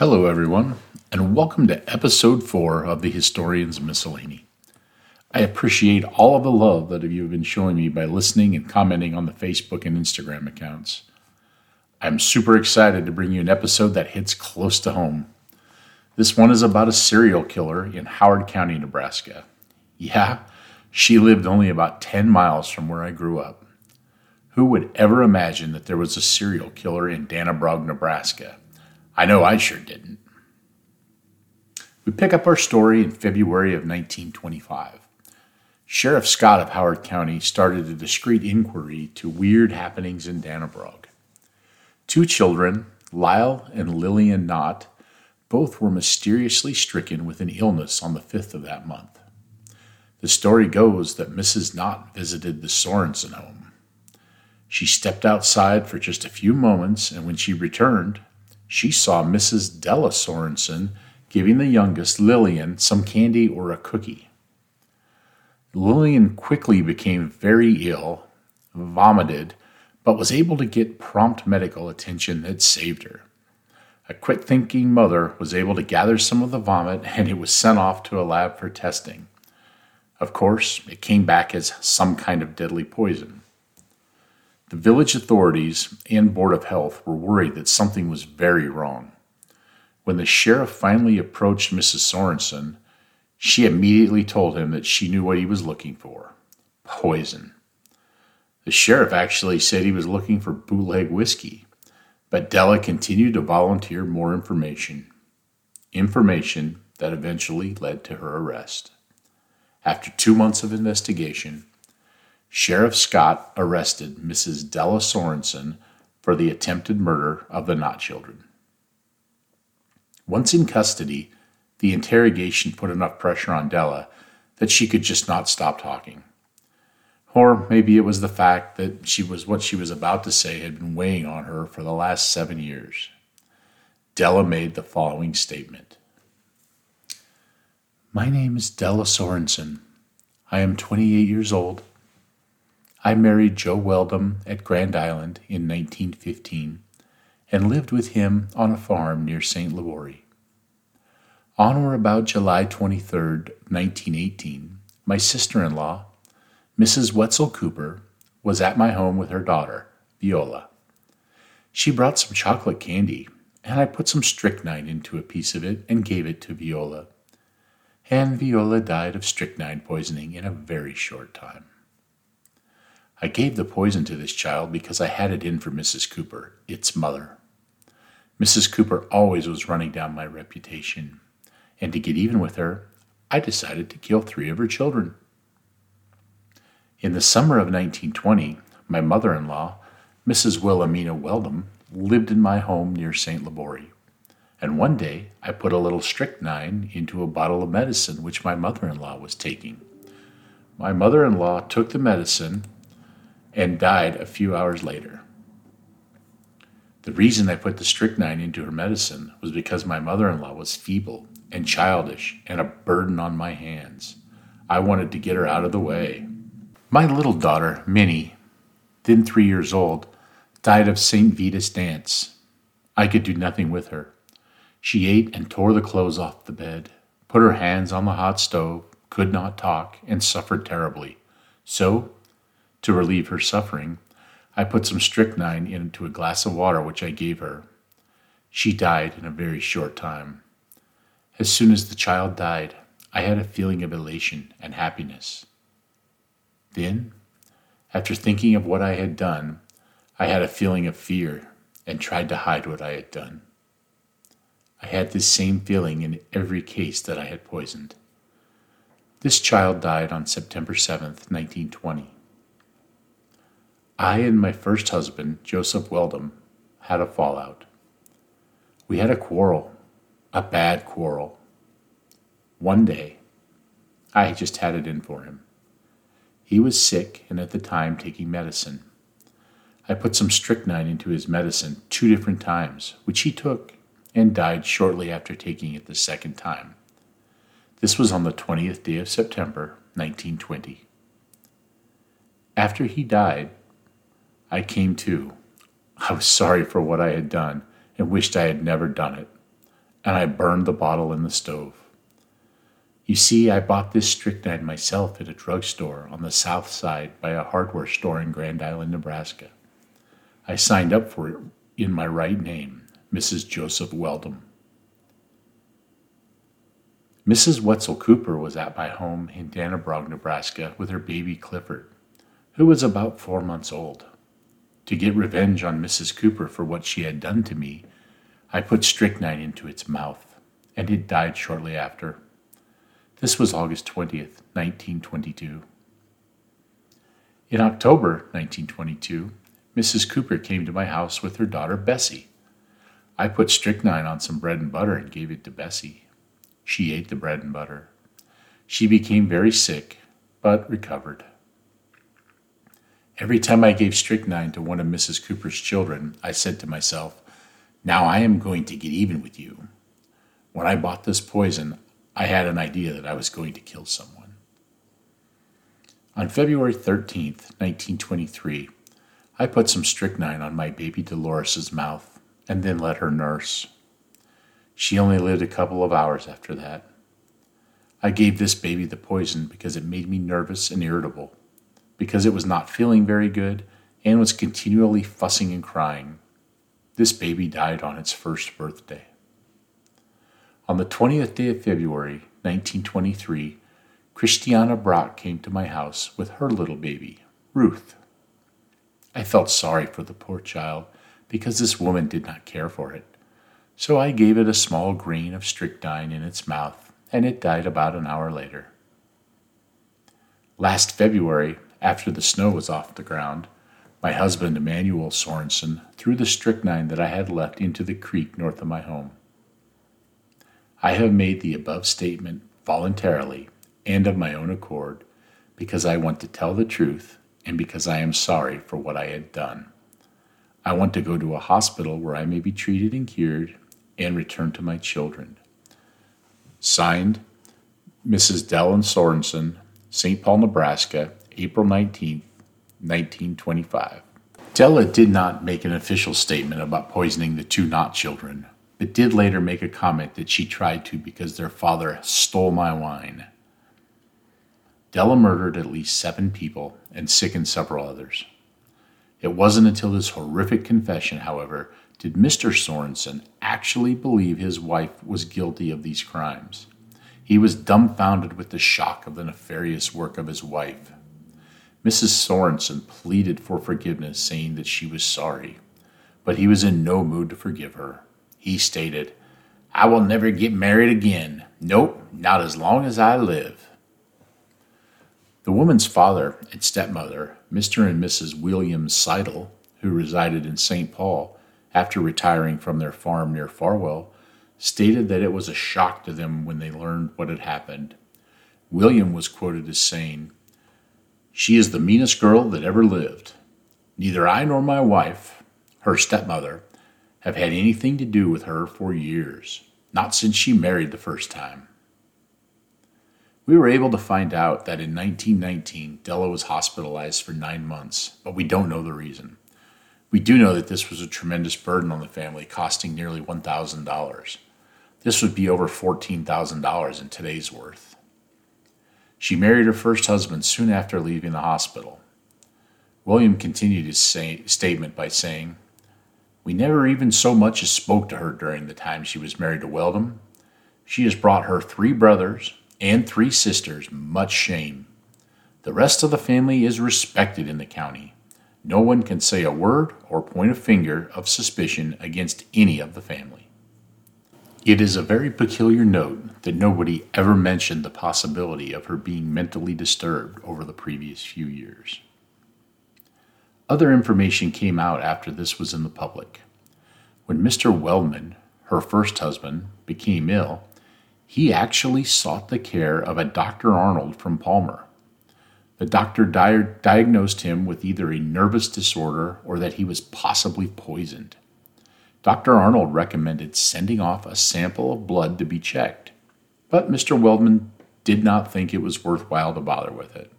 everyone, and welcome to episode four of the Historian's Miscellany. I appreciate all of the love that you have been showing me by listening and commenting on the Facebook and Instagram accounts. I'm super excited to bring you an episode that hits close to home. This one is about a serial killer in Howard County, Nebraska. Yeah, she lived only about 10 miles from where I grew up. Who would ever imagine that there was a serial killer in Dannebrog, Nebraska? I know I sure didn't. We pick up our story in February of 1925. Sheriff Scott of Howard County started a discreet inquiry to weird happenings in Dannebrog. Two children, Lyle and Lillian Knott, both were mysteriously stricken with an illness on the 5th of that month. The story goes that Mrs. Knott visited the Sorensen home. She stepped outside for just a few moments, and when she returned, she saw Mrs. Della Sorensen giving the youngest, Lillian, some candy or a cookie. Lillian quickly became very ill, vomited, but was able to get prompt medical attention that saved her. A quick thinking mother was able to gather some of the vomit and it was sent off to a lab for testing. Of course, it came back as some kind of deadly poison. The village authorities and Board of Health were worried that something was very wrong. When the sheriff finally approached Mrs. Sorensen, she immediately told him that she knew what he was looking for poison. The sheriff actually said he was looking for bootleg whiskey, but Della continued to volunteer more information. Information that eventually led to her arrest. After two months of investigation, Sheriff Scott arrested Mrs. Della Sorensen for the attempted murder of the Knott children. Once in custody, the interrogation put enough pressure on Della that she could just not stop talking. Or maybe it was the fact that she was what she was about to say had been weighing on her for the last seven years. Della made the following statement My name is Della Sorensen. I am 28 years old. I married Joe Weldon at Grand Island in 1915 and lived with him on a farm near St. Libory. On or about July 23, 1918, my sister in law, Mrs. Wetzel Cooper, was at my home with her daughter, Viola. She brought some chocolate candy, and I put some strychnine into a piece of it and gave it to Viola. And Viola died of strychnine poisoning in a very short time. I gave the poison to this child because I had it in for Mrs. Cooper, its mother. Mrs. Cooper always was running down my reputation, and to get even with her, I decided to kill three of her children. In the summer of 1920, my mother in law, Mrs. Wilhelmina Weldon, lived in my home near St. Libory. And one day I put a little strychnine into a bottle of medicine which my mother in law was taking. My mother in law took the medicine and died a few hours later. The reason I put the strychnine into her medicine was because my mother in law was feeble and childish and a burden on my hands. I wanted to get her out of the way. My little daughter, Minnie, then three years old, died of St. Vitus dance. I could do nothing with her. She ate and tore the clothes off the bed, put her hands on the hot stove, could not talk, and suffered terribly. So, to relieve her suffering, I put some strychnine into a glass of water which I gave her. She died in a very short time. As soon as the child died, I had a feeling of elation and happiness. Then, after thinking of what I had done, I had a feeling of fear and tried to hide what I had done. I had this same feeling in every case that I had poisoned. This child died on September 7th, 1920. I and my first husband, Joseph Weldon, had a fallout. We had a quarrel, a bad quarrel. One day, I just had it in for him. He was sick and at the time taking medicine. I put some strychnine into his medicine two different times, which he took and died shortly after taking it the second time. This was on the 20th day of September, 1920. After he died, I came to. I was sorry for what I had done and wished I had never done it. and I burned the bottle in the stove. You see, I bought this strychnine myself at a drugstore on the south side by a hardware store in Grand Island, Nebraska. I signed up for it in my right name, Mrs. Joseph Weldon. Mrs. Wetzel Cooper was at my home in Dannebrog, Nebraska, with her baby Clifford, who was about four months old. To get revenge on Mrs. Cooper for what she had done to me, I put strychnine into its mouth, and it died shortly after. This was August 20th, 1922. In October 1922, Mrs. Cooper came to my house with her daughter Bessie. I put strychnine on some bread and butter and gave it to Bessie. She ate the bread and butter. She became very sick, but recovered. Every time I gave strychnine to one of Mrs. Cooper's children, I said to myself, Now I am going to get even with you. When I bought this poison, I had an idea that I was going to kill someone. On February 13th, 1923, I put some strychnine on my baby Dolores's mouth and then let her nurse. She only lived a couple of hours after that. I gave this baby the poison because it made me nervous and irritable because it was not feeling very good and was continually fussing and crying. This baby died on its first birthday. On the 20th day of February, 1923, Christiana Brock came to my house with her little baby, Ruth. I felt sorry for the poor child because this woman did not care for it. So I gave it a small grain of strychnine in its mouth, and it died about an hour later. Last February, after the snow was off the ground, my husband Emanuel Sorensen threw the strychnine that I had left into the creek north of my home. I have made the above statement voluntarily and of my own accord because I want to tell the truth and because I am sorry for what I had done. I want to go to a hospital where I may be treated and cured and return to my children. Signed, Mrs. Della Sorensen, St. Paul, Nebraska, April 19, 1925. Della did not make an official statement about poisoning the two Knott children, but did later make a comment that she tried to because their father stole my wine. Della murdered at least seven people and sickened several others. It wasn't until this horrific confession, however, did Mr. Sorensen actually believe his wife was guilty of these crimes. He was dumbfounded with the shock of the nefarious work of his wife. Mrs. Sorensen pleaded for forgiveness, saying that she was sorry, but he was in no mood to forgive her. He stated, I will never get married again. Nope, not as long as I live. The woman's father and stepmother, Mr. and Mrs. William Seidel, who resided in St. Paul after retiring from their farm near Farwell, stated that it was a shock to them when they learned what had happened. William was quoted as saying, she is the meanest girl that ever lived. Neither I nor my wife, her stepmother, have had anything to do with her for years, not since she married the first time. We were able to find out that in 1919, Della was hospitalized for nine months, but we don't know the reason. We do know that this was a tremendous burden on the family, costing nearly $1,000. This would be over $14,000 in today's worth. She married her first husband soon after leaving the hospital. William continued his say, statement by saying, We never even so much as spoke to her during the time she was married to Weldon. She has brought her three brothers and three sisters much shame. The rest of the family is respected in the county. No one can say a word or point a finger of suspicion against any of the family. It is a very peculiar note that nobody ever mentioned the possibility of her being mentally disturbed over the previous few years. Other information came out after this was in the public. When Mr. Wellman, her first husband, became ill, he actually sought the care of a Dr. Arnold from Palmer. The doctor di- diagnosed him with either a nervous disorder or that he was possibly poisoned. Dr. Arnold recommended sending off a sample of blood to be checked, but Mr. Weldon did not think it was worthwhile to bother with it.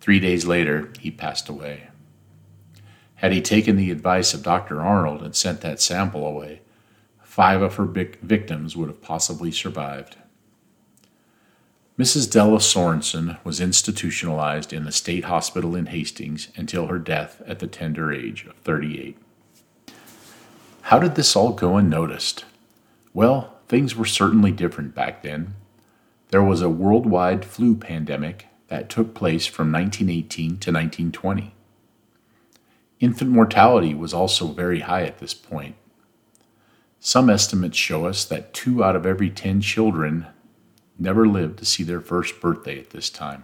Three days later, he passed away. Had he taken the advice of Dr. Arnold and sent that sample away, five of her victims would have possibly survived. Mrs. Della Sorensen was institutionalized in the state hospital in Hastings until her death at the tender age of 38. How did this all go unnoticed? Well, things were certainly different back then. There was a worldwide flu pandemic that took place from 1918 to 1920. Infant mortality was also very high at this point. Some estimates show us that two out of every 10 children never lived to see their first birthday at this time.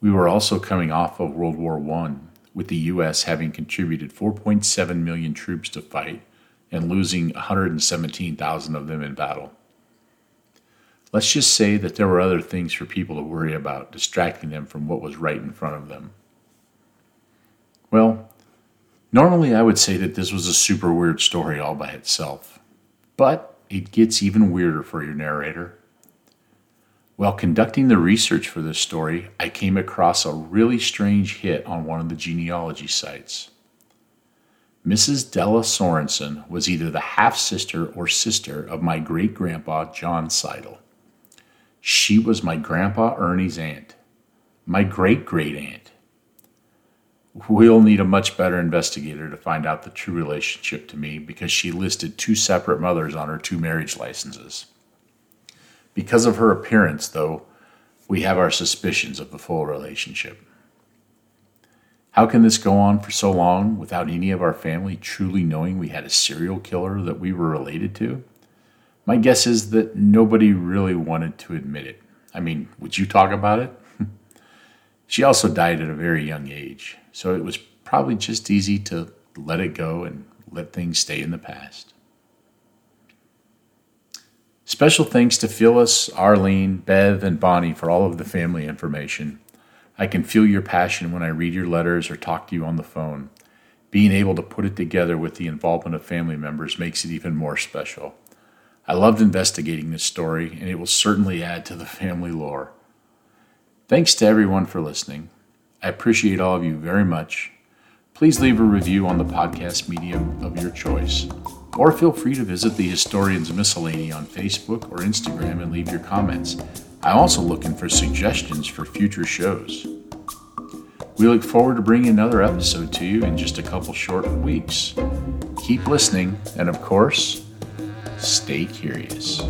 We were also coming off of World War I, with the U.S. having contributed 4.7 million troops to fight and losing 117,000 of them in battle. Let's just say that there were other things for people to worry about, distracting them from what was right in front of them. Well, normally I would say that this was a super weird story all by itself, but it gets even weirder for your narrator. While conducting the research for this story, I came across a really strange hit on one of the genealogy sites. Mrs. Della Sorensen was either the half sister or sister of my great grandpa John Seidel. She was my grandpa Ernie's aunt, my great great aunt. We'll need a much better investigator to find out the true relationship to me because she listed two separate mothers on her two marriage licenses. Because of her appearance, though, we have our suspicions of the full relationship. How can this go on for so long without any of our family truly knowing we had a serial killer that we were related to? My guess is that nobody really wanted to admit it. I mean, would you talk about it? she also died at a very young age, so it was probably just easy to let it go and let things stay in the past. Special thanks to Phyllis, Arlene, Bev, and Bonnie for all of the family information. I can feel your passion when I read your letters or talk to you on the phone. Being able to put it together with the involvement of family members makes it even more special. I loved investigating this story, and it will certainly add to the family lore. Thanks to everyone for listening. I appreciate all of you very much. Please leave a review on the podcast medium of your choice or feel free to visit the Historians Miscellany on Facebook or Instagram and leave your comments. I'm also looking for suggestions for future shows. We look forward to bringing another episode to you in just a couple short weeks. Keep listening, and of course, stay curious.